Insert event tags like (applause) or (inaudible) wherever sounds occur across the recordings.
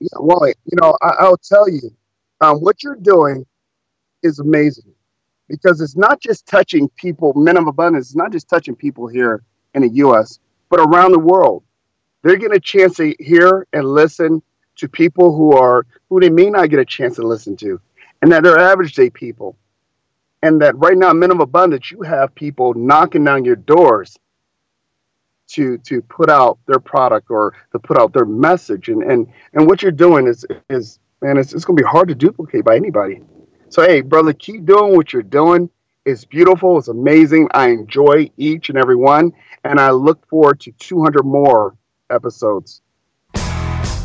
Yeah, Wally, you know, I, I'll tell you, um, what you're doing is amazing because it's not just touching people, of abundance, it's not just touching people here in the U.S., but around the world. They're getting a chance to hear and listen to people who are who they may not get a chance to listen to, and that they're average day people, and that right now, of abundance, you have people knocking down your doors to to put out their product or to put out their message, and and and what you're doing is is man, it's, it's going to be hard to duplicate by anybody. So, hey, brother, keep doing what you're doing. It's beautiful. It's amazing. I enjoy each and every one. And I look forward to 200 more episodes.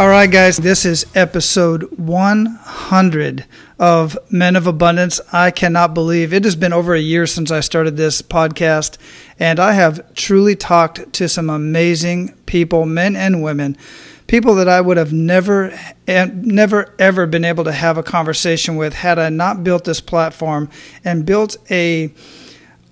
All right, guys, this is episode 100 of Men of Abundance. I cannot believe it has been over a year since I started this podcast, and I have truly talked to some amazing people, men and women, people that I would have never, never, ever been able to have a conversation with had I not built this platform and built a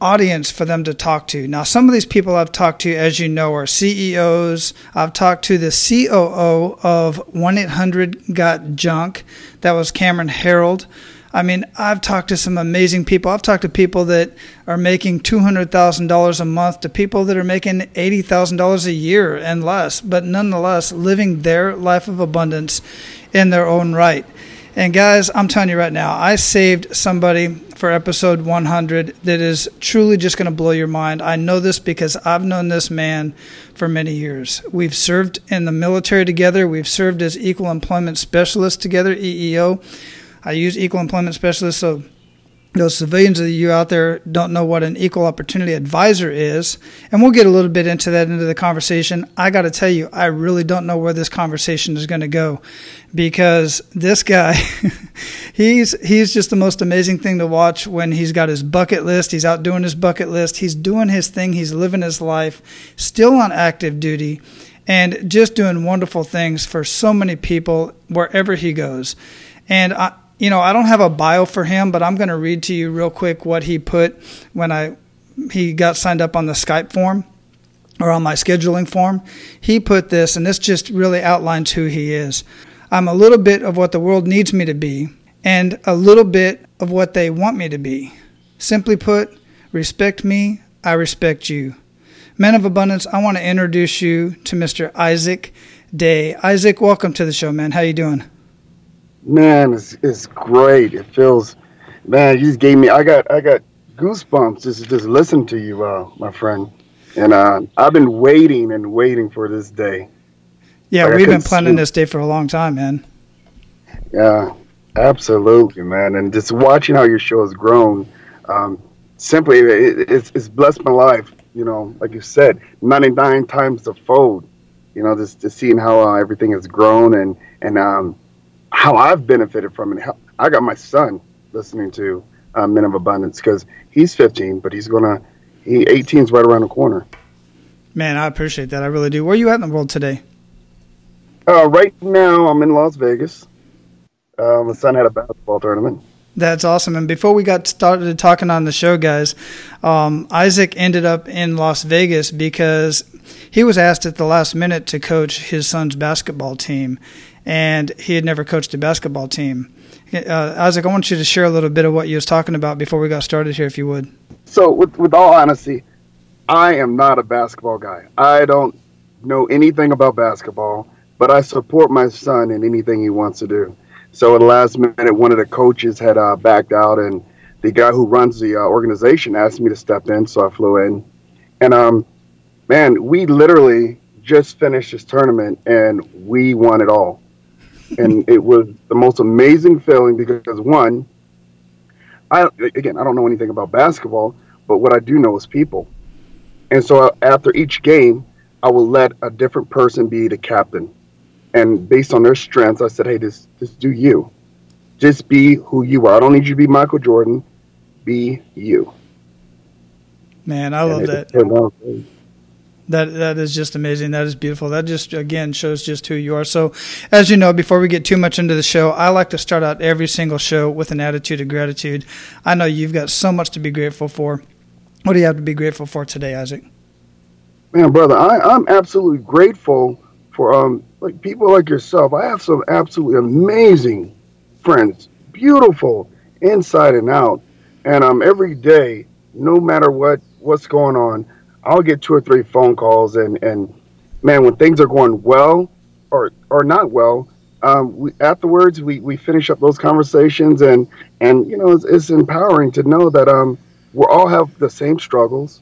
audience for them to talk to. Now, some of these people I've talked to, as you know, are CEOs. I've talked to the COO of 1 800 Got Junk. That was Cameron Herold. I mean, I've talked to some amazing people. I've talked to people that are making $200,000 a month to people that are making $80,000 a year and less, but nonetheless living their life of abundance in their own right. And guys, I'm telling you right now, I saved somebody for episode 100 that is truly just going to blow your mind. I know this because I've known this man for many years. We've served in the military together, we've served as equal employment specialists together, EEO. I use equal employment specialists so those civilians of you out there don't know what an equal opportunity advisor is, and we'll get a little bit into that into the conversation. I got to tell you, I really don't know where this conversation is going to go because this guy, (laughs) he's he's just the most amazing thing to watch when he's got his bucket list. He's out doing his bucket list. He's doing his thing. He's living his life, still on active duty, and just doing wonderful things for so many people wherever he goes. And I you know, I don't have a bio for him, but I'm going to read to you real quick what he put when I he got signed up on the Skype form or on my scheduling form. He put this, and this just really outlines who he is. I'm a little bit of what the world needs me to be, and a little bit of what they want me to be. Simply put, respect me, I respect you. Men of Abundance, I want to introduce you to Mr. Isaac Day. Isaac, welcome to the show, man. How you doing? Man, it's, it's great. It feels, man, you just gave me, I got, I got goosebumps just, just listen to you, uh, my friend. And uh, I've been waiting and waiting for this day. Yeah, like we've been planning this day for a long time, man. Yeah, absolutely, man. And just watching how your show has grown, um, simply, it, it's, it's blessed my life. You know, like you said, 99 times the fold. You know, just, just seeing how uh, everything has grown and, and, um, how I've benefited from it. I got my son listening to uh, Men of Abundance because he's 15, but he's gonna he 18 is right around the corner. Man, I appreciate that. I really do. Where are you at in the world today? Uh, right now, I'm in Las Vegas. Uh, my son had a basketball tournament. That's awesome. And before we got started talking on the show, guys, um, Isaac ended up in Las Vegas because he was asked at the last minute to coach his son's basketball team and he had never coached a basketball team. Uh, Isaac, I want you to share a little bit of what you was talking about before we got started here, if you would. So, with, with all honesty, I am not a basketball guy. I don't know anything about basketball, but I support my son in anything he wants to do. So, at the last minute, one of the coaches had uh, backed out, and the guy who runs the uh, organization asked me to step in, so I flew in. And um, man, we literally just finished this tournament, and we won it all and it was the most amazing feeling because one, I again I don't know anything about basketball, but what I do know is people, and so uh, after each game, I will let a different person be the captain, and based on their strengths, I said, hey, just just do you, just be who you are. I don't need you to be Michael Jordan. Be you. Man, I love that. That that is just amazing. That is beautiful. That just again shows just who you are. So, as you know, before we get too much into the show, I like to start out every single show with an attitude of gratitude. I know you've got so much to be grateful for. What do you have to be grateful for today, Isaac? Man, brother, I, I'm absolutely grateful for um like people like yourself. I have some absolutely amazing friends, beautiful inside and out, and um every day, no matter what what's going on I'll get two or three phone calls, and and man, when things are going well or or not well, um, we, afterwards we, we finish up those conversations, and and you know it's, it's empowering to know that um we all have the same struggles,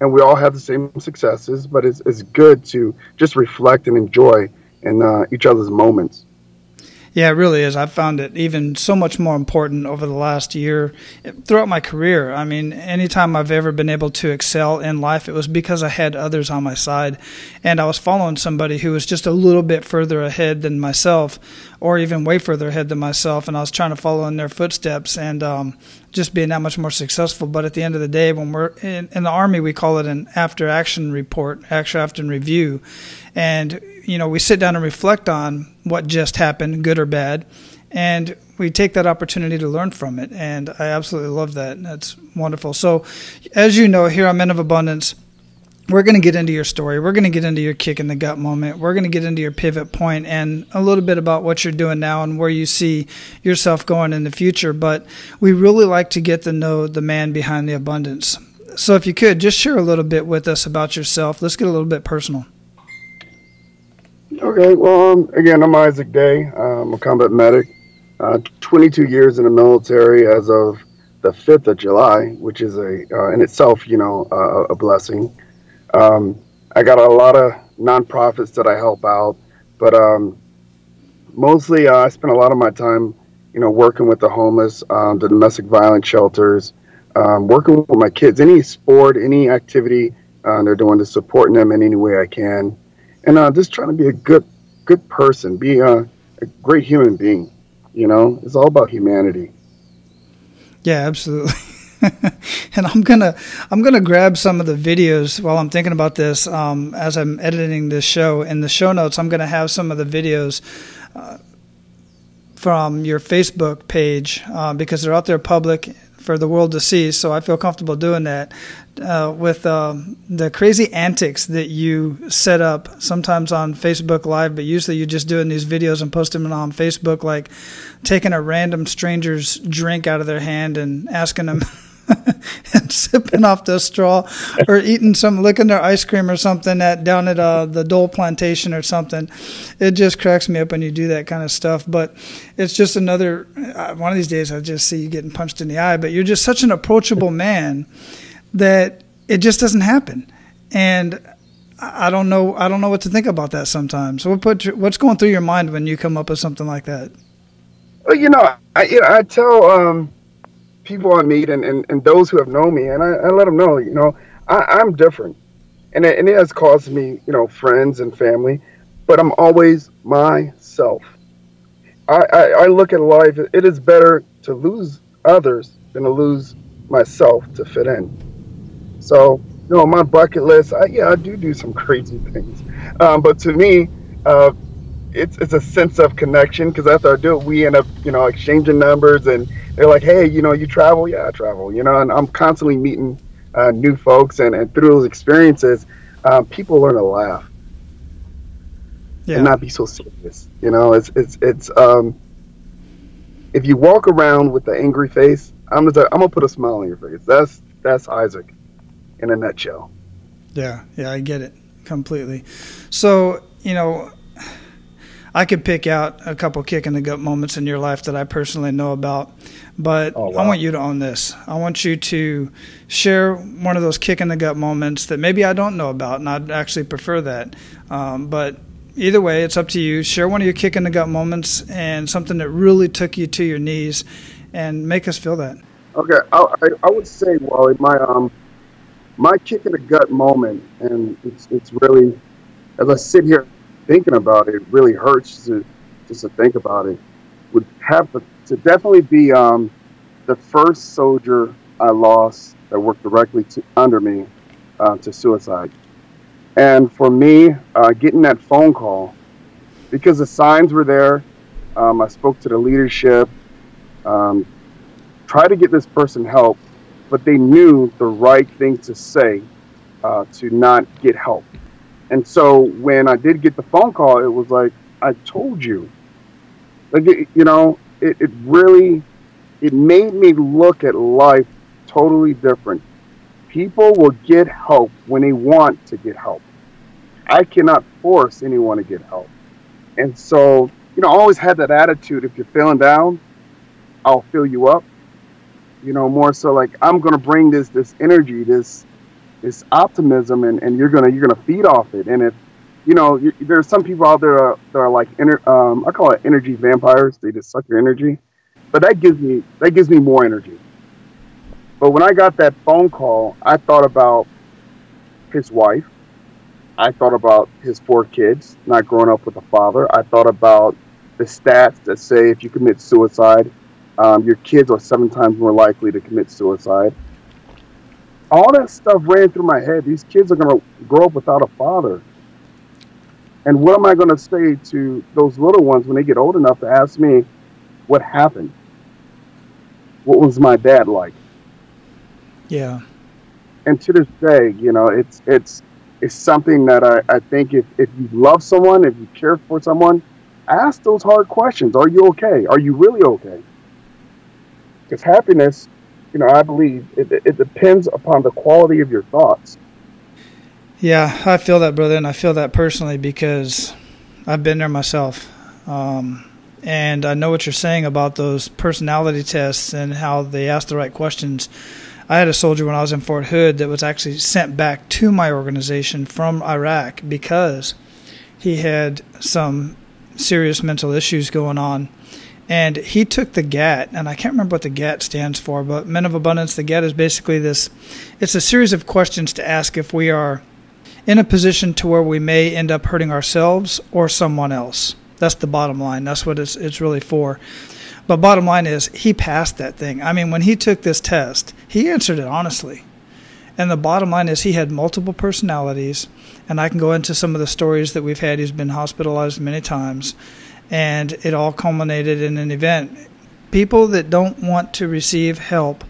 and we all have the same successes, but it's it's good to just reflect and enjoy in uh, each other's moments. Yeah, it really is. I've found it even so much more important over the last year throughout my career. I mean, anytime I've ever been able to excel in life, it was because I had others on my side and I was following somebody who was just a little bit further ahead than myself or even way further ahead than myself. And I was trying to follow in their footsteps and um, just being that much more successful. But at the end of the day, when we're in, in the Army, we call it an after action report, after action review. And you know, we sit down and reflect on what just happened, good or bad, and we take that opportunity to learn from it. And I absolutely love that. That's wonderful. So, as you know, here on Men of Abundance, we're going to get into your story. We're going to get into your kick in the gut moment. We're going to get into your pivot point and a little bit about what you're doing now and where you see yourself going in the future. But we really like to get to know the man behind the abundance. So, if you could just share a little bit with us about yourself, let's get a little bit personal. Okay, well, um, again, I'm Isaac Day. I'm a combat medic. Uh, 22 years in the military as of the 5th of July, which is a uh, in itself, you know, uh, a blessing. Um, I got a lot of nonprofits that I help out, but um, mostly uh, I spend a lot of my time, you know, working with the homeless, um, the domestic violence shelters, um, working with my kids, any sport, any activity uh, they're doing to supporting them in any way I can and uh, just trying to be a good good person, be a, a great human being. You know, it's all about humanity. Yeah, absolutely. (laughs) and I'm gonna I'm gonna grab some of the videos while I'm thinking about this um, as I'm editing this show. In the show notes, I'm gonna have some of the videos. Uh, from your Facebook page uh, because they're out there public for the world to see. So I feel comfortable doing that uh, with um, the crazy antics that you set up sometimes on Facebook Live, but usually you're just doing these videos and posting them on Facebook, like taking a random stranger's drink out of their hand and asking them. (laughs) (laughs) and sipping off the straw or eating some licking their ice cream or something at down at uh, the Dole plantation or something. It just cracks me up when you do that kind of stuff. But it's just another uh, one of these days I just see you getting punched in the eye. But you're just such an approachable (laughs) man that it just doesn't happen. And I don't know. I don't know what to think about that sometimes. So what put what's going through your mind when you come up with something like that? Well, you know, I you know, I tell um, people I meet and, and, and those who have known me, and I, I let them know, you know, I, am different, and it, and it has caused me, you know, friends and family, but I'm always myself. I, I, I look at life. It is better to lose others than to lose myself to fit in. So, you know, my bucket list, I, yeah, I do do some crazy things. Um, but to me, uh, it's, it's a sense of connection because after I do it, we end up, you know, exchanging numbers and they're like, hey, you know, you travel? Yeah, I travel, you know, and I'm constantly meeting uh, new folks. And, and through those experiences, um, people learn to laugh yeah. and not be so serious. You know, it's, it's, it's, um, if you walk around with the angry face, I'm gonna, I'm gonna put a smile on your face. That's, that's Isaac in a nutshell. Yeah, yeah, I get it completely. So, you know, I could pick out a couple kick in the gut moments in your life that I personally know about, but oh, wow. I want you to own this. I want you to share one of those kick in the gut moments that maybe I don't know about, and I'd actually prefer that. Um, but either way, it's up to you. Share one of your kick in the gut moments and something that really took you to your knees, and make us feel that. Okay, I, I, would say, Wally, my um my kick in the gut moment, and it's it's really as I sit here thinking about it, it really hurts to just to think about it. Would have to definitely be um, the first soldier I lost that worked directly to, under me uh, to suicide. And for me, uh, getting that phone call, because the signs were there, um, I spoke to the leadership, um, tried to get this person help, but they knew the right thing to say uh, to not get help. And so when I did get the phone call, it was like, I told you. Like, you know, it, it really, it made me look at life totally different. People will get help when they want to get help. I cannot force anyone to get help. And so, you know, I always had that attitude. If you're feeling down, I'll fill you up. You know, more so like I'm gonna bring this this energy, this this optimism, and, and you're gonna you're gonna feed off it. And if you know, you, there's some people out there uh, that are like um, I call it energy vampires. They just suck your energy, but that gives me that gives me more energy. But when I got that phone call, I thought about his wife. I thought about his four kids, not growing up with a father. I thought about the stats that say if you commit suicide, um, your kids are seven times more likely to commit suicide. All that stuff ran through my head. These kids are going to grow up without a father. And what am I going to say to those little ones when they get old enough to ask me what happened? What was my dad like? Yeah. And to this day, you know, it's it's it's something that I, I think if, if you love someone, if you care for someone, ask those hard questions. Are you okay? Are you really okay? Because happiness, you know, I believe it, it depends upon the quality of your thoughts. Yeah, I feel that, brother, and I feel that personally because I've been there myself. Um, and I know what you're saying about those personality tests and how they ask the right questions. I had a soldier when I was in Fort Hood that was actually sent back to my organization from Iraq because he had some serious mental issues going on. And he took the GAT, and I can't remember what the GAT stands for, but Men of Abundance, the GAT is basically this it's a series of questions to ask if we are in a position to where we may end up hurting ourselves or someone else. That's the bottom line. That's what it's, it's really for. But bottom line is, he passed that thing. I mean, when he took this test, he answered it honestly. And the bottom line is, he had multiple personalities. And I can go into some of the stories that we've had. He's been hospitalized many times. And it all culminated in an event. People that don't want to receive help,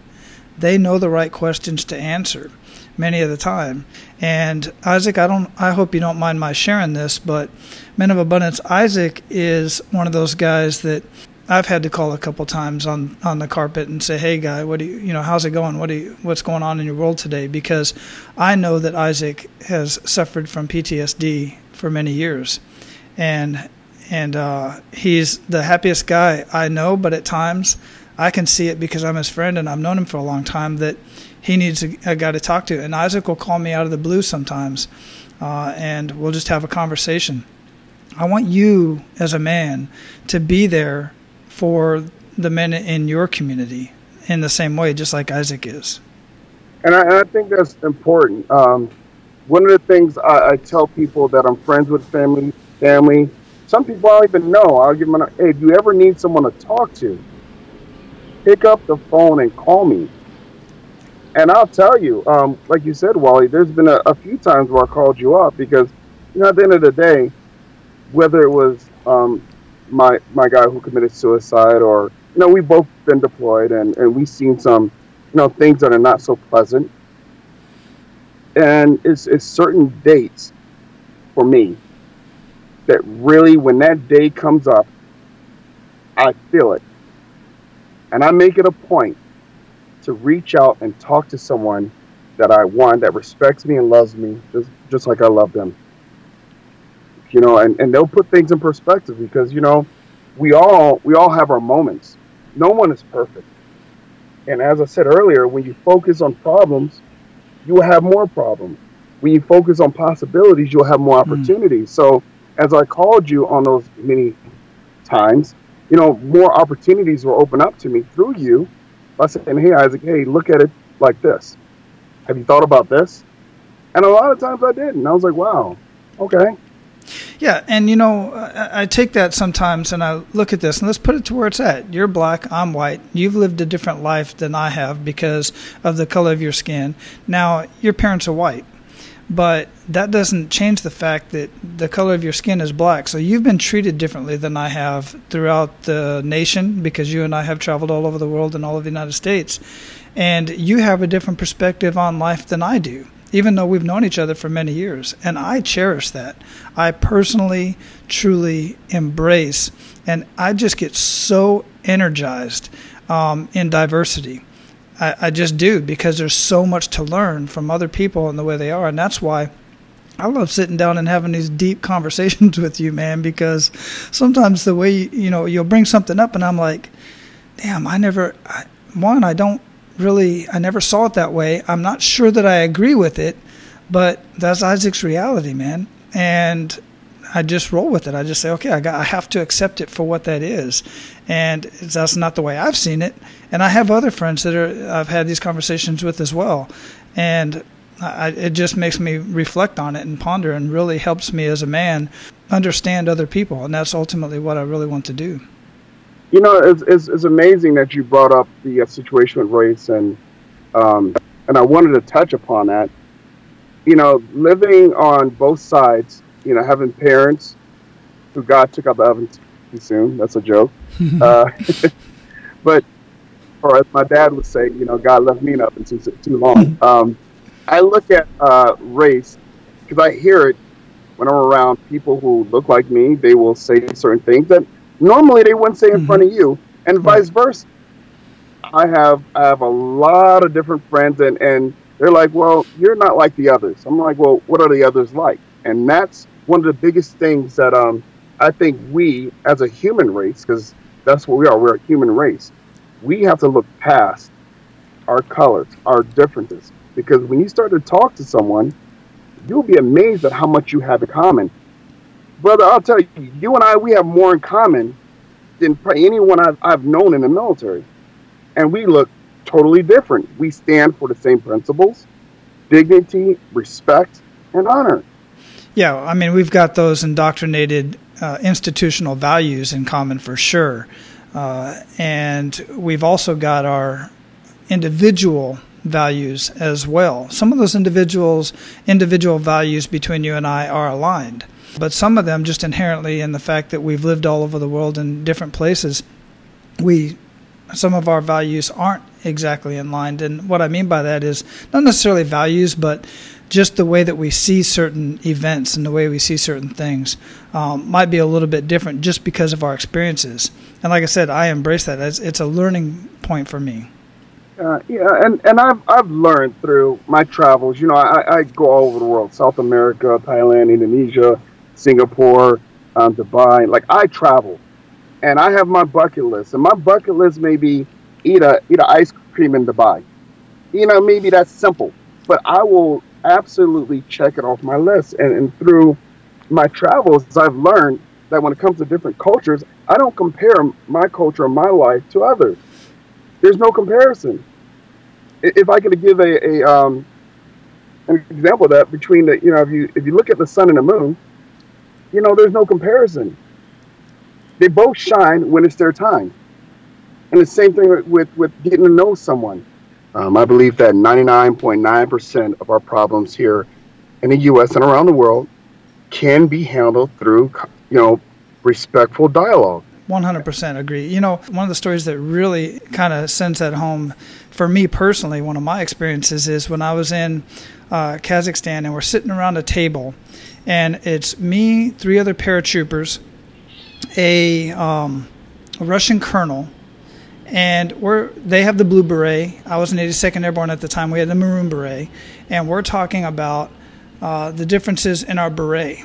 they know the right questions to answer many of the time. And Isaac, I don't I hope you don't mind my sharing this, but Men of Abundance, Isaac is one of those guys that I've had to call a couple times on on the carpet and say, "Hey, guy, what do you you know? How's it going? What do you what's going on in your world today?" Because I know that Isaac has suffered from PTSD for many years, and and uh, he's the happiest guy I know. But at times, I can see it because I'm his friend and I've known him for a long time that he needs a, a guy to talk to. And Isaac will call me out of the blue sometimes, uh, and we'll just have a conversation. I want you as a man to be there for the men in your community in the same way, just like Isaac is. And I, I think that's important. Um, one of the things I, I, tell people that I'm friends with family, family. Some people I don't even know. I'll give them, a, hey, if you ever need someone to talk to, pick up the phone and call me. And I'll tell you, um, like you said, Wally, there's been a, a, few times where I called you up because, you know, at the end of the day, whether it was um, my my guy who committed suicide, or you know, we've both been deployed and and we've seen some, you know, things that are not so pleasant. And it's it's certain dates for me that really, when that day comes up, I feel it, and I make it a point to reach out and talk to someone that I want that respects me and loves me just just like I love them you know, and, and they'll put things in perspective because, you know, we all we all have our moments. No one is perfect. And as I said earlier, when you focus on problems, you will have more problems. When you focus on possibilities, you'll have more hmm. opportunities. Mm. So as I called you on those many times, you know, more opportunities will open up to me through you by saying, Hey Isaac, hey, look at it like this. Have you thought about this? And a lot of times I did, and I was like, Wow, okay. Yeah, and you know, I, I, take that sometimes and I look at this and let's put it to where it's at. You're black, I'm white. You've lived a different life than I have because of the color of your skin. Now, your parents are white, but that doesn't change the fact that the color of your skin is black. So you've been treated differently than I have throughout the nation because you and I have traveled all over the world and all of the United States. And you have a different perspective on life than I do even though we've known each other for many years. And I cherish that. I personally, truly embrace, and I just get so energized um, in diversity. I, I just do because there's so much to learn from other people and the way they are. And that's why. I love sitting down and having these deep (laughs) conversations with you, man, because sometimes the way you, you know you'll bring something up, and I'm like, damn, I never, I, one, I don't really, I never saw it that way. I'm not sure that I agree with it, but that's Isaac's reality, man. And I just roll with it. I just say, okay, I got, I have to accept it for what that is, and that's not the way I've seen it. And I have other friends that are I've had these conversations with as well, and I, it just makes me reflect on it and ponder, and really helps me as a man understand other people, and that's ultimately what I really want to do. You know, it's, it's, it's amazing that you brought up the uh, situation with race, and um, and I wanted to touch upon that. You know, living on both sides, you know, having parents who God took out the oven too soon. That's a joke. (laughs) uh, (laughs) but, or as my dad would say, you know, God left me in oven too, too long. (laughs) Um, I look at uh, race because I hear it when I'm around people who look like me. They will say certain things that normally they wouldn't say in mm-hmm. front of you, and vice versa. I have I have a lot of different friends, and and they're like, well, you're not like the others. I'm like, well, what are the others like? And that's one of the biggest things that um I think we as a human race, because that's what we are, we're a human race. We have to look past our colors, our differences, because when you start to talk to someone, you'll be amazed at how much you have in common brother, I'll tell you, you and I, we have more in common than anyone I've, I've known in the military. And we look totally different. We stand for the same principles dignity, respect, and honor. Yeah, I mean, we've got those indoctrinated uh, institutional values in common for sure. Uh, and we've also got our individual values as well. Some of those individuals individual values between you and I are aligned. But some of them, just inherently in the fact that we've lived all over the world in different places, we some of our values aren't exactly in line. And what I mean by that is not necessarily values, but just the way that we see certain events and the way we see certain things um, might be a little bit different just because of our experiences. And like I said, I embrace that. It's, it's a learning point for me. Uh, yeah, and, and I've I've learned through my travels. You know, I, I go all over the world: South America, Thailand, Indonesia, Singapore, um, Dubai. Like I travel, and I have my bucket list, and my bucket list may be eat a eat a ice cream in Dubai. You know, maybe that's simple, but I will absolutely check it off my list. And, and through my travels, I've learned that when it comes to different cultures, I don't compare my culture, or my life to others. There's no comparison. If I could give a, a um, an example of that between the, you know, if you if you look at the sun and the moon, you know, there's no comparison. They both shine when it's their time. And the same thing with, with getting to know someone. Um, I believe that 99.9% of our problems here in the U.S. and around the world can be handled through, you know, respectful dialogue. 100% agree. You know, one of the stories that really kind of sends that home for me personally, one of my experiences is when I was in uh, Kazakhstan and we're sitting around a table and it's me, three other paratroopers, a, um, a Russian colonel, and we're they have the blue beret. I was an 82nd Airborne at the time. We had the maroon beret, and we're talking about uh, the differences in our beret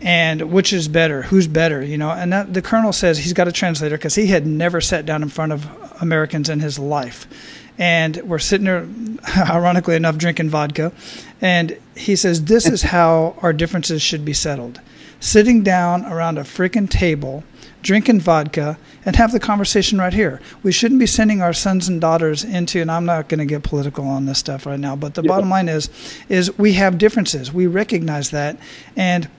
and which is better, who's better, you know. And that, the colonel says he's got a translator because he had never sat down in front of Americans in his life and we're sitting there, (laughs) ironically enough, drinking vodka. And he says, This is how our differences should be settled sitting down around a freaking table, drinking vodka, and have the conversation right here. We shouldn't be sending our sons and daughters into, and I'm not going to get political on this stuff right now, but the yeah. bottom line is, is we have differences. We recognize that. And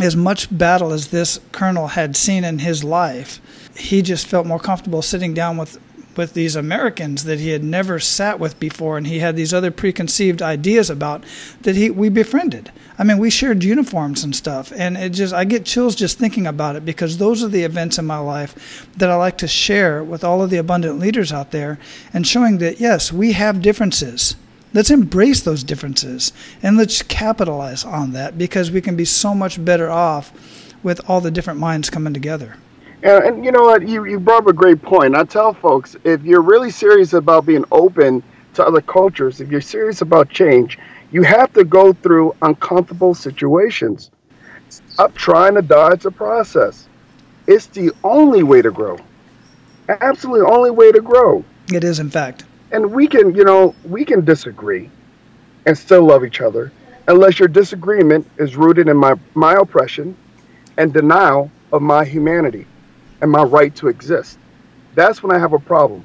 as much battle as this colonel had seen in his life, he just felt more comfortable sitting down with with these Americans that he had never sat with before, and he had these other preconceived ideas about that he we befriended. I mean, we shared uniforms and stuff, and it just I get chills just thinking about it because those are the events in my life that I like to share with all of the abundant leaders out there, and showing that yes, we have differences. Let's embrace those differences and let's capitalize on that because we can be so much better off with all the different minds coming together. And, and you know what? You, you brought up a great point. I tell folks if you're really serious about being open to other cultures, if you're serious about change, you have to go through uncomfortable situations. Stop trying to dodge the process. It's the only way to grow. Absolutely only way to grow. It is, in fact and we can, you know, we can disagree and still love each other unless your disagreement is rooted in my, my oppression and denial of my humanity and my right to exist. That's when I have a problem.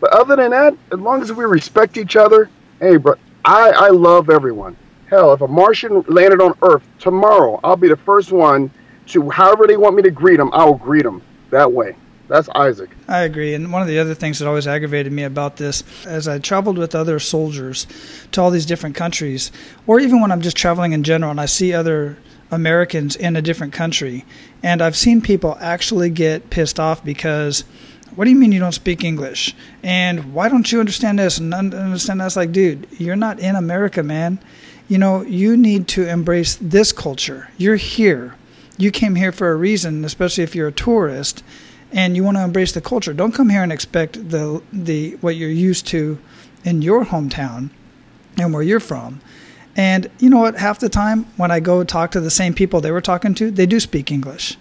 But other than that, as long as we respect each other, hey, bro, I, I love everyone. Hell, if a Martian landed on Earth tomorrow, I'll be the first one to, however they want me to greet them, I will greet them that way. That's Isaac. I agree. And one of the other things that always aggravated me about this, as I traveled with other soldiers to all these different countries, or even when I'm just traveling in general and I see other Americans in a different country, and I've seen people actually get pissed off because. What do you mean you don't speak English? And why don't you understand this and understand that? It's like, dude, you're not in America, man. You know, you need to embrace this culture. You're here. You came here for a reason, especially if you're a tourist and you want to embrace the culture. Don't come here and expect the the what you're used to in your hometown and where you're from. And you know what? Half the time when I go talk to the same people they were talking to, they do speak English.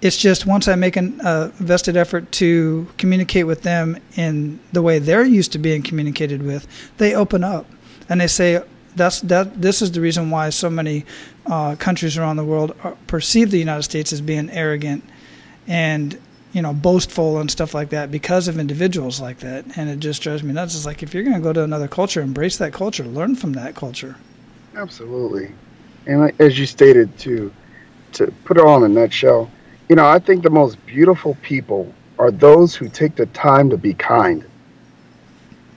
It's just once I make a uh, vested effort to communicate with them in the way they're used to being communicated with, they open up and they say, "That's that. This is the reason why so many uh, countries around the world perceive the United States as being arrogant and you know, boastful and stuff like that because of individuals like that. And it just drives me nuts. It's like if you're going to go to another culture, embrace that culture, learn from that culture. Absolutely. And as you stated, to to put it all in a nutshell, you know, I think the most beautiful people are those who take the time to be kind.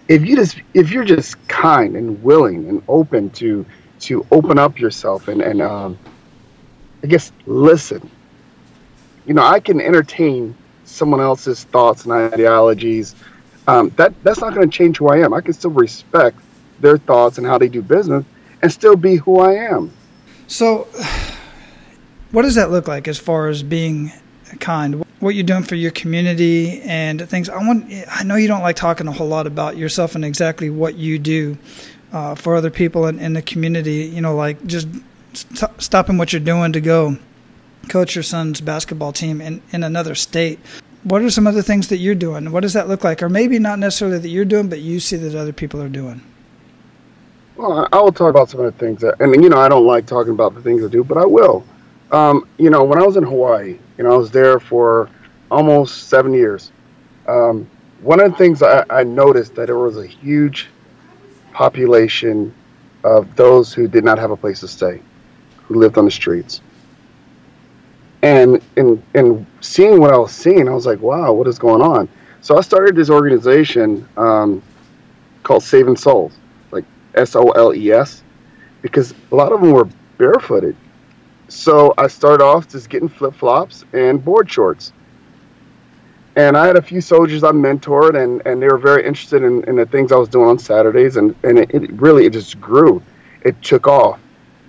If you just if you're just kind and willing and open to to open up yourself and and um, I guess listen. You know, I can entertain someone else's thoughts and ideologies, um, that that's not going to change who I am. I can still respect their thoughts and how they do business, and still be who I am. So, what does that look like as far as being kind? What you're doing for your community and things. I want. I know you don't like talking a whole lot about yourself and exactly what you do uh, for other people in, in the community. You know, like just st- stopping what you're doing to go coach your son's basketball team in, in another state. What are some other things that you're doing? What does that look like? Or maybe not necessarily that you're doing, but you see that other people are doing. Well, I will talk about some of the things that, and you know, I don't like talking about the things I do, but I will. Um, you know, when I was in Hawaii, you know, I was there for almost seven years. Um, one of the things I, I noticed that there was a huge population of those who did not have a place to stay, who lived on the streets and in in seeing what I was seeing, I was like, wow, what is going on? So I started this organization um, called Saving Soles, S O L E S, because a lot of them were barefooted. So I started off just getting flip flops and board shorts. And I had a few soldiers I mentored, and, and they were very interested in, in the things I was doing on Saturdays, and, and it, it really it just grew. It took off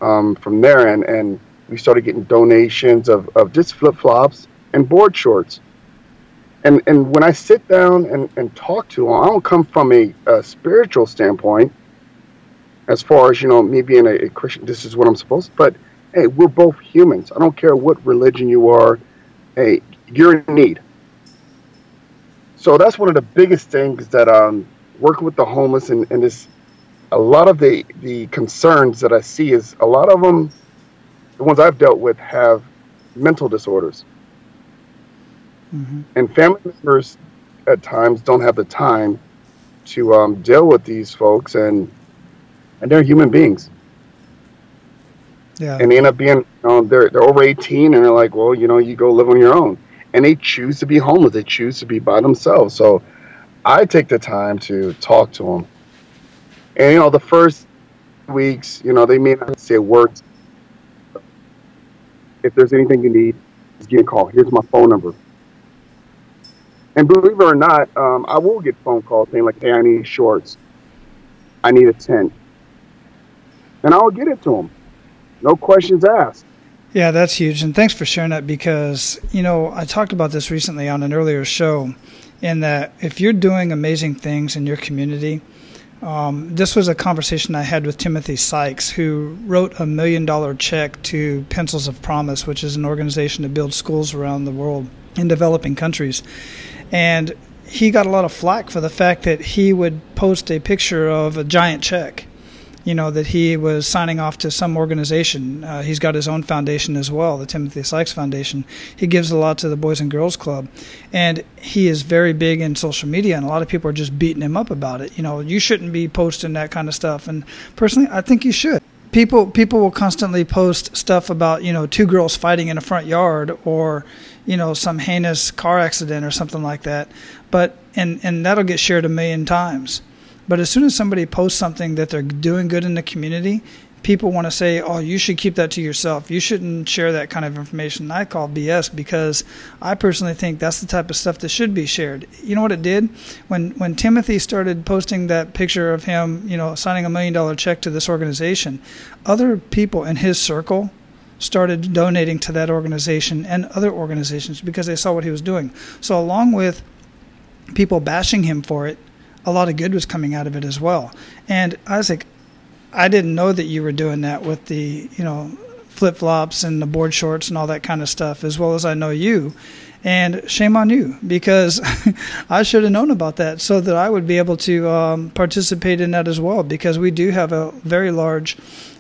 um, from there, and, and we started getting donations of, of just flip flops and board shorts. And and when I sit down and, and talk to them, I don't come from a, a spiritual standpoint as far as, you know, me being a, a Christian, this is what I'm supposed to, but hey, we're both humans. I don't care what religion you are. Hey, you're in need. So that's one of the biggest things that um, working with the homeless and, and this, a lot of the, the concerns that I see is a lot of them the ones I've dealt with have mental disorders. Mm-hmm. And family members at times don't have the time to um, deal with these folks, and and they're human beings. Yeah. And they end up being, you know, they're, they're over 18 and they're like, well, you know, you go live on your own. And they choose to be homeless. They choose to be by themselves. So I take the time to talk to them. And, you know, the first weeks, you know, they may not say a word. If there's anything you need, just give me a call. Here's my phone number. And believe it or not, um, I will get phone calls saying like, "Hey, I need shorts. I need a tent," and I'll get it to them. No questions asked. Yeah, that's huge, and thanks for sharing that because you know I talked about this recently on an earlier show, in that if you're doing amazing things in your community, um, this was a conversation I had with Timothy Sykes, who wrote a million dollar check to Pencils of Promise, which is an organization to build schools around the world in developing countries. And he got a lot of flack for the fact that he would post a picture of a giant check, you know, that he was signing off to some organization. Uh, he's got his own foundation as well, the Timothy Sykes Foundation. He gives a lot to the Boys and Girls Club. And he is very big in social media, and a lot of people are just beating him up about it. You know, you shouldn't be posting that kind of stuff. And personally, I think you should people people will constantly post stuff about you know two girls fighting in a front yard or you know some heinous car accident or something like that but and and that'll get shared a million times but as soon as somebody posts something that they're doing good in the community people want to say, "Oh, you should keep that to yourself. You shouldn't share that kind of information." I call BS because I personally think that's the type of stuff that should be shared. You know what it did when when Timothy started posting that picture of him, you know, signing a million dollar check to this organization, other people in his circle started donating to that organization and other organizations because they saw what he was doing. So along with people bashing him for it, a lot of good was coming out of it as well. And Isaac, I didn't know that you were doing that with the, you know, flip flops and the board shorts and all that kind of stuff, as well as I know you. And shame on you because (laughs) I should have known about that so that I would be able to um, participate in that as well because we do have a very large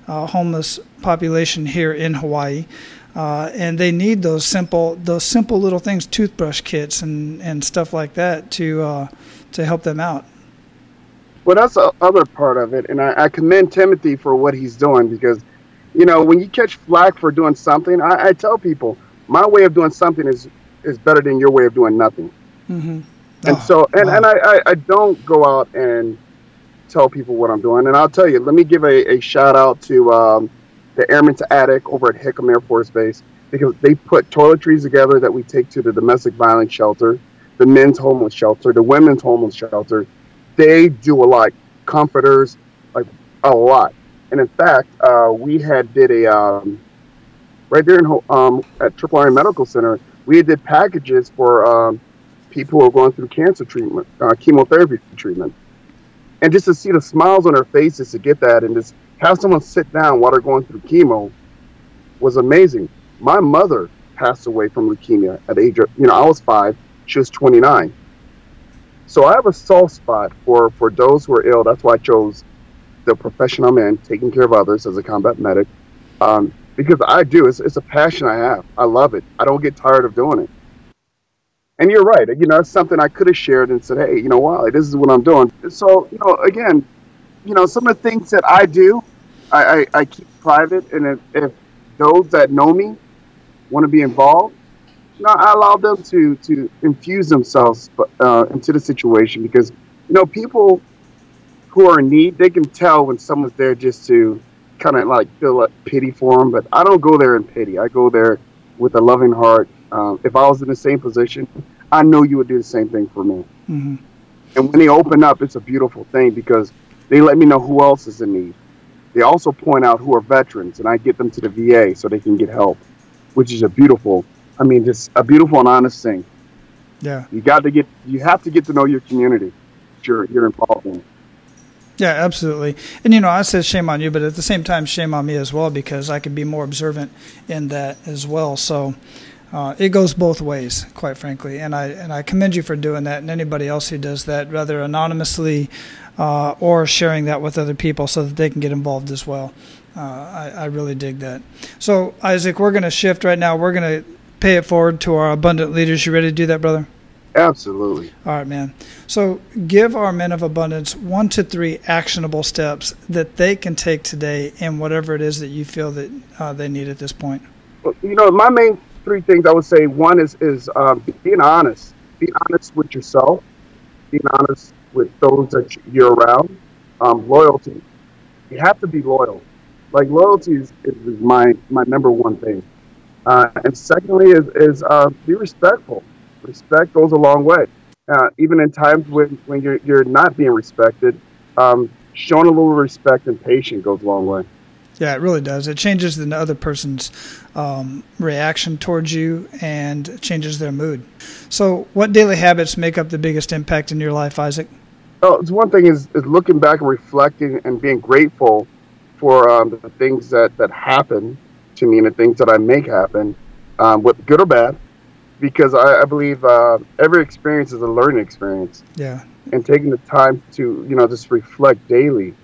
uh, homeless population here in Hawaii. Uh, and they need those simple those simple little things, toothbrush kits and, and stuff like that to uh, to help them out. Well, that's the other part of it, and I, I, commend Timothy for what he's doing because, you know, when you catch flack for doing something, I, I tell people my way of doing something is is better than your way of doing nothing. Mm-hmm. And oh, so, and, wow. and I, I, don't go out and tell people what I'm doing. And I'll tell you, let me give a, a shout out to um, the Airman's Attic over at Hickam Air Force Base because they put toiletries together that we take to the domestic violence shelter, the men's homeless shelter, the women's homeless shelter, they do a lot. Comforters, like a lot. And in fact, uh, we had did a um, right there in um, at Tripler Army Medical Center. We did packages for um, people who are going through cancer treatment, uh, chemotherapy treatment, and just to see the smiles on their faces to get that, and just have someone sit down while they're going through chemo was amazing. My mother passed away from leukemia at age of you know I was five, she was twenty nine so I have a soft spot for for those who are ill. That's why I chose the profession I'm in, taking care of others as a combat medic, um, because I do. It's, it's a passion I have. I love it. I don't get tired of doing it. And you're right. You know, it's something I could have shared and said, hey, you know, wow, this is what I'm doing. So, you know, again, you know, some of the things that I do, I, I, I keep private. And if, if those that know me want to be involved, no, I allow them to to infuse themselves uh, into the situation because you know people who are in need they can tell when someone's there just to kind of like feel like pity for them. But I don't go there in pity. I go there with a loving heart. Um, if I was in the same position, I know you would do the same thing for me. Mm-hmm. And when they open up, it's a beautiful thing because they let me know who else is in need. They also point out who are veterans, and I get them to the VA so they can get help, which is a beautiful I mean, just a beautiful and honest thing. Yeah. You got to get, you have to get to know your community. You're, you're involved in. Yeah, absolutely. And you know, I said shame on you, but at the same time, shame on me as well because I could be more observant in that as well. So uh, it goes both ways, quite frankly. And I and I commend you for doing that, and anybody else who does that, rather anonymously uh, or sharing that with other people so that they can get involved as well. Uh, I, I really dig that. So Isaac, we're going to shift right now. We're going to pay it forward to our abundant leaders. You ready to do that, brother? Absolutely. All right, man. So give our men of abundance one to three actionable steps that they can take today in whatever it is that you feel that uh, they need at this point. Well, you know, my main three things I would say one is is um, being honest. Being honest with yourself. Being honest with those that you're around. Um, loyalty. You have to be loyal. Like loyalty is, is my my number one thing. Uh, and secondly is is uh, be respectful respect goes a long way. Uh, even in times when, when you're, you're not being respected, um, showing a little respect and patience goes a long way. Yeah, it really does. It changes the other person's um, reaction towards you and changes their mood. So, what daily habits make up the biggest impact in your life, Isaac? Oh, it's one thing is, is looking back and reflecting and being grateful for um, the things that, that happen to me and the things that I make happen, um, with good or bad because I, I believe uh, every experience is a learning experience. Yeah. And taking the time to, you know, just reflect daily,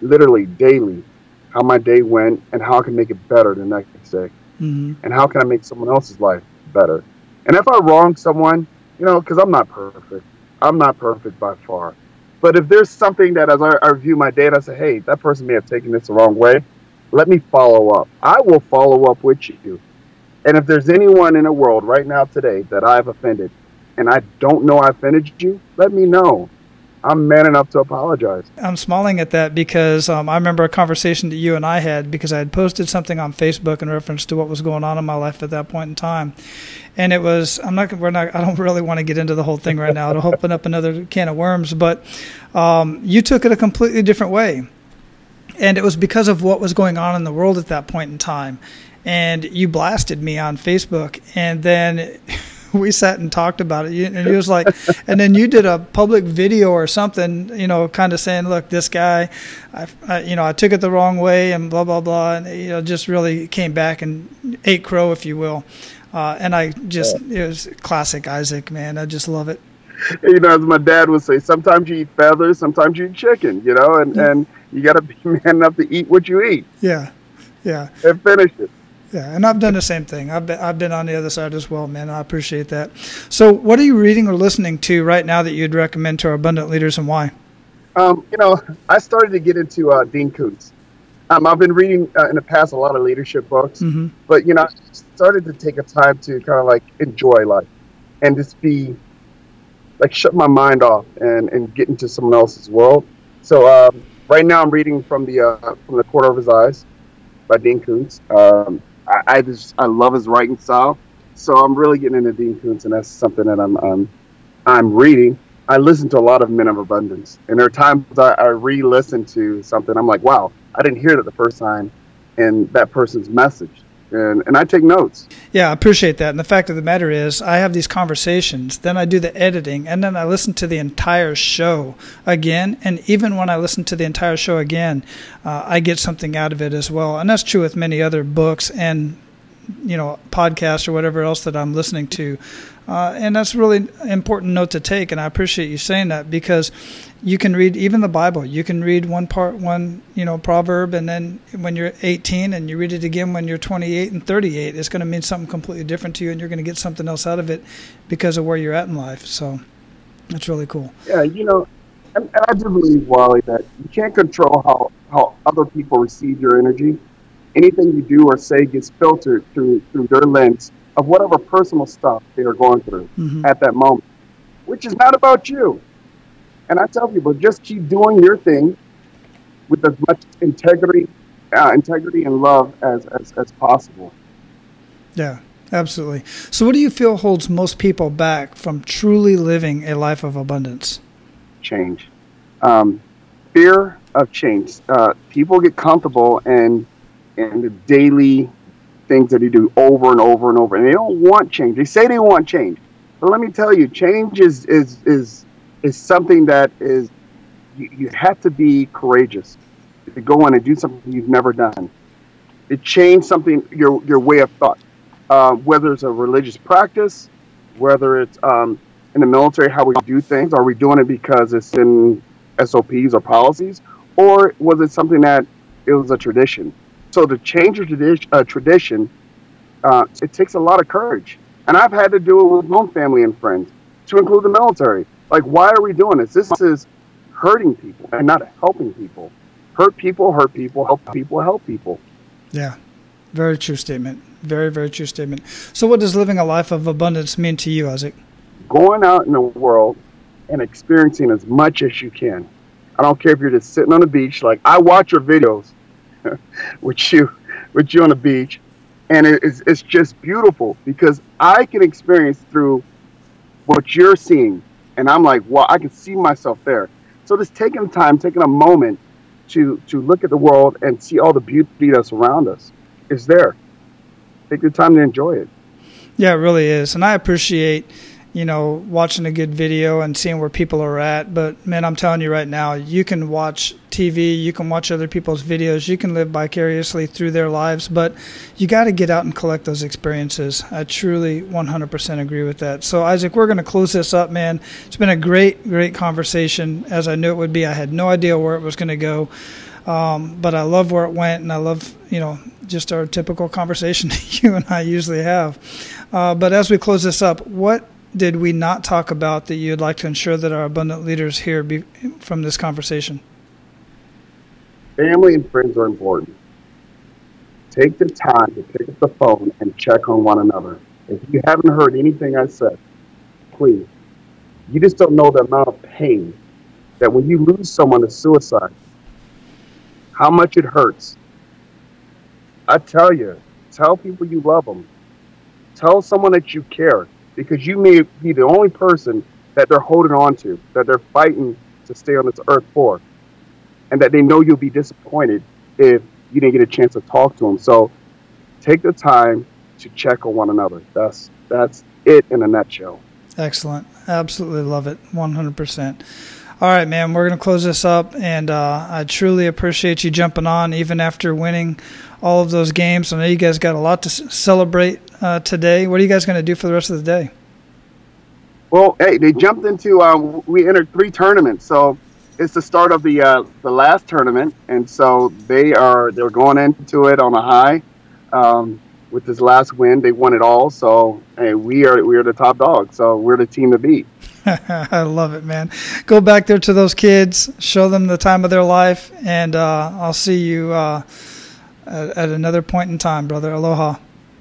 literally daily, how my day went and how I can make it better the next day. Mm-hmm. And how can I make someone else's life better? And if I wrong someone, you know, because I'm not perfect, I'm not perfect by far. But if there's something that as I, I review my day, I say, hey, that person may have taken this the wrong way, let me follow up. I will follow up with you and if there's anyone in the world right now today that I've offended and I don't know I offended you, let me know. I'm man enough to apologize. I'm smiling at that because um, I remember a conversation that you and I had because I had posted something on Facebook in reference to what was going on in my life at that point in time, and it was I'm not we're not I don't really want to get into the whole thing right now. It'll open up another can of worms, but um, you took it a completely different way, and it was because of what was going on in the world at that point in time and you blasted me on Facebook, and then (laughs) we sat and talked about it. And he was like, and then you did a public video or something, you know, kind of saying, look, this guy, I, I, you know, I took it the wrong way and blah, blah, blah. And, you know, just really came back and ate crow, if you will. Uh, and I just, it was classic Isaac, man. I just love it. You know, as my dad would say, sometimes you eat feathers, sometimes you eat chicken, you know, and, and you got to be (laughs) man enough to eat what you eat. Yeah. Yeah. And finish it. Yeah, and I've done the same thing. I've been, I've been on the other side as well, man. I appreciate that. So, what are you reading or listening to right now that you'd recommend to our abundant leaders, and why? Um, you know, I started to get into uh, Dean Koontz. Um, I've been reading uh, in the past a lot of leadership books, mm-hmm. but you know, I started to take a time to kind of like enjoy life and just be like shut my mind off and, and get into someone else's world. So um, right now, I'm reading from the uh, from the corner of his eyes by Dean Koontz. Um, I, I just I love his writing style. So I'm really getting into Dean Koontz, and that's something that I'm I'm reading. I listen to a lot of Men of Abundance, and there are times I, I re-listen to something. I'm like, wow, I didn't hear that the first time, and that person's message and, and I take notes. Yeah, I appreciate that. And the fact of the matter is, I have these conversations, then I do the editing, and then I listen to the entire show again. And even when I listen to the entire show again, uh, I get something out of it as well. And that's true with many other books and you know podcasts or whatever else that I'm listening to. Uh, and that's really important note to take. And I appreciate you saying that because you can read even the Bible. You can read one part, one you know proverb, and then when you're 18, and you read it again when you're 28 and 38, it's going to mean something completely different to you, and you're going to get something else out of it because of where you're at in life. So that's really cool. Yeah, you know, and I do believe, Wally, that you can't control how how other people receive your energy. Anything you do or say gets filtered through through their lens of whatever personal stuff they are going through mm-hmm. at that moment, which is not about you. And I tell people, just keep doing your thing with as much integrity, uh, integrity and love as, as, as possible. Yeah, absolutely. So, what do you feel holds most people back from truly living a life of abundance? Change, um, fear of change. Uh, people get comfortable and in the daily things that they do over and over and over, and they don't want change. They say they want change, but let me tell you, change is is is is something that is you, you have to be courageous to go in and do something you've never done. To change something your your way of thought, uh, whether it's a religious practice, whether it's um, in the military how we do things. Are we doing it because it's in SOPs or policies, or was it something that it was a tradition? So to change a tradition, a tradition uh, it takes a lot of courage. And I've had to do it with my own family and friends. to include the military. Like, why are we doing this? This is hurting people and not helping people. Hurt people, hurt people, help people, help people. Yeah, very true statement. Very, very true statement. So, what does living a life of abundance mean to you, Isaac? Going out in the world and experiencing as much as you can. I don't care if you're just sitting on the beach. Like I watch your videos (laughs) with you, with you on the beach, and it's it's just beautiful because I can experience through what you're seeing, and I'm like, well, I can see myself there. So just taking time, taking a moment to to look at the world and see all the beauty that's around us is there. Take the time to enjoy it. Yeah, it really is, and I appreciate you know, watching a good video and seeing where people are at. But man, I'm telling you right now, you can watch TV, you can watch other people's videos, you can live vicariously through their lives, but you got to get out and collect those experiences. I truly 100% agree with that. So, Isaac, we're going to close this up, man. It's been a great, great conversation, as I knew it would be. I had no idea where it was going to go. Um, but I love where it went, and I love, you know, just our typical conversation (laughs) that you and I usually have. Uh, but as we close this up, what did we not talk about that you'd like to ensure that our abundant leaders hear be, from this conversation? Family and friends are important. Take the time to pick up the phone and check on one another. If you haven't heard anything I said, please. You just don't know the amount of pain that when you lose someone to suicide, how much it hurts. I tell you, tell people you love them. Tell someone that you care because you may be the only person that they're holding on to, that they're fighting to stay on this earth for, and that they know you'll be disappointed if you didn't get a chance to talk to them. So take the time to check on one another. That's that's it in a nutshell. Excellent. Absolutely love it. 100%. All right, man, we're going to close this up, and uh, I truly appreciate you jumping on even after winning all of those games. I know you guys got a lot to celebrate uh, today. What are you guys going to do for the rest of the day? Well, hey, they jumped into. Um, we entered three tournaments, so it's the start of the uh, the last tournament, and so they are they're going into it on a high. Um, with this last win, they won it all. So hey, we are we are the top dog. So we're the team to beat. (laughs) I love it, man. Go back there to those kids, show them the time of their life, and uh, I'll see you uh, at, at another point in time, brother. Aloha.